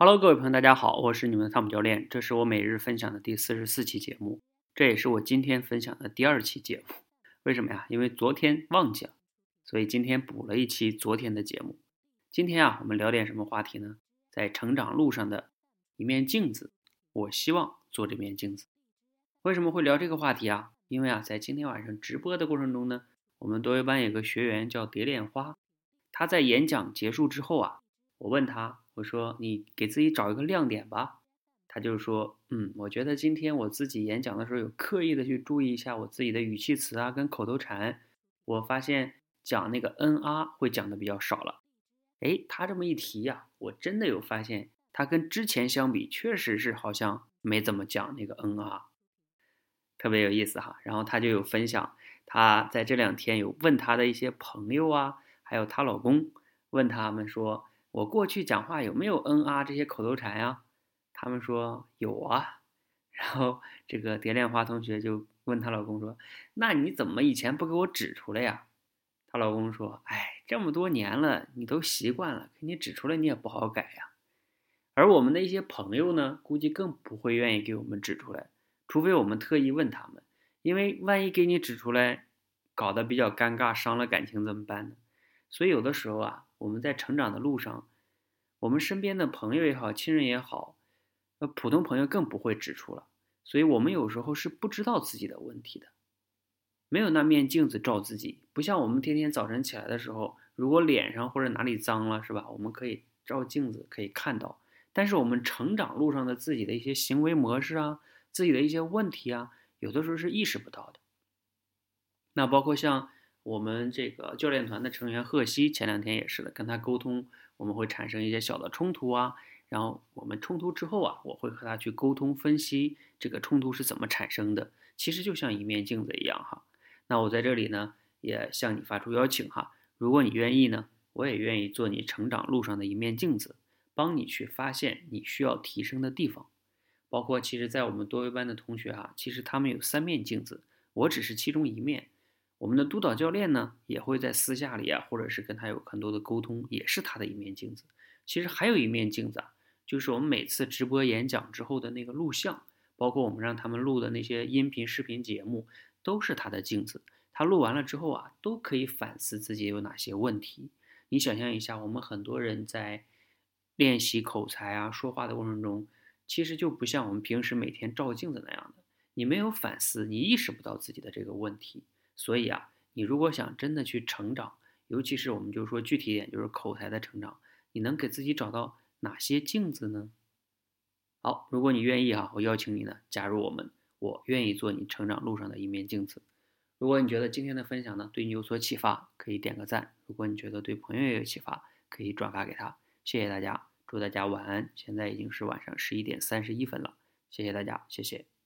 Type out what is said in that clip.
Hello，各位朋友，大家好，我是你们的汤姆教练，这是我每日分享的第四十四期节目，这也是我今天分享的第二期节目。为什么呀？因为昨天忘记了，所以今天补了一期昨天的节目。今天啊，我们聊点什么话题呢？在成长路上的一面镜子，我希望做这面镜子。为什么会聊这个话题啊？因为啊，在今天晚上直播的过程中呢，我们多维班有个学员叫蝶恋花，他在演讲结束之后啊，我问他。我说你给自己找一个亮点吧，他就说，嗯，我觉得今天我自己演讲的时候有刻意的去注意一下我自己的语气词啊跟口头禅，我发现讲那个嗯啊会讲的比较少了。哎，他这么一提呀，我真的有发现，他跟之前相比，确实是好像没怎么讲那个嗯啊，特别有意思哈。然后他就有分享，他在这两天有问他的一些朋友啊，还有她老公，问他们说。我过去讲话有没有嗯啊这些口头禅呀？他们说有啊。然后这个蝶恋花同学就问她老公说：“那你怎么以前不给我指出来呀？”她老公说：“哎，这么多年了，你都习惯了，给你指出来你也不好改呀。”而我们的一些朋友呢，估计更不会愿意给我们指出来，除非我们特意问他们，因为万一给你指出来，搞得比较尴尬，伤了感情怎么办呢？所以有的时候啊。我们在成长的路上，我们身边的朋友也好，亲人也好，呃，普通朋友更不会指出了。所以，我们有时候是不知道自己的问题的，没有那面镜子照自己。不像我们天天早晨起来的时候，如果脸上或者哪里脏了，是吧？我们可以照镜子可以看到。但是，我们成长路上的自己的一些行为模式啊，自己的一些问题啊，有的时候是意识不到的。那包括像。我们这个教练团的成员贺西前两天也是的，跟他沟通，我们会产生一些小的冲突啊。然后我们冲突之后啊，我会和他去沟通分析这个冲突是怎么产生的。其实就像一面镜子一样哈。那我在这里呢，也向你发出邀请哈。如果你愿意呢，我也愿意做你成长路上的一面镜子，帮你去发现你需要提升的地方。包括其实，在我们多维班的同学哈，其实他们有三面镜子，我只是其中一面。我们的督导教练呢，也会在私下里啊，或者是跟他有很多的沟通，也是他的一面镜子。其实还有一面镜子啊，就是我们每次直播演讲之后的那个录像，包括我们让他们录的那些音频、视频节目，都是他的镜子。他录完了之后啊，都可以反思自己有哪些问题。你想象一下，我们很多人在练习口才啊、说话的过程中，其实就不像我们平时每天照镜子那样的，你没有反思，你意识不到自己的这个问题。所以啊，你如果想真的去成长，尤其是我们就说具体一点，就是口才的成长，你能给自己找到哪些镜子呢？好，如果你愿意哈，我邀请你呢加入我们，我愿意做你成长路上的一面镜子。如果你觉得今天的分享呢对你有所启发，可以点个赞；如果你觉得对朋友也有启发，可以转发给他。谢谢大家，祝大家晚安。现在已经是晚上十一点三十一分了，谢谢大家，谢谢。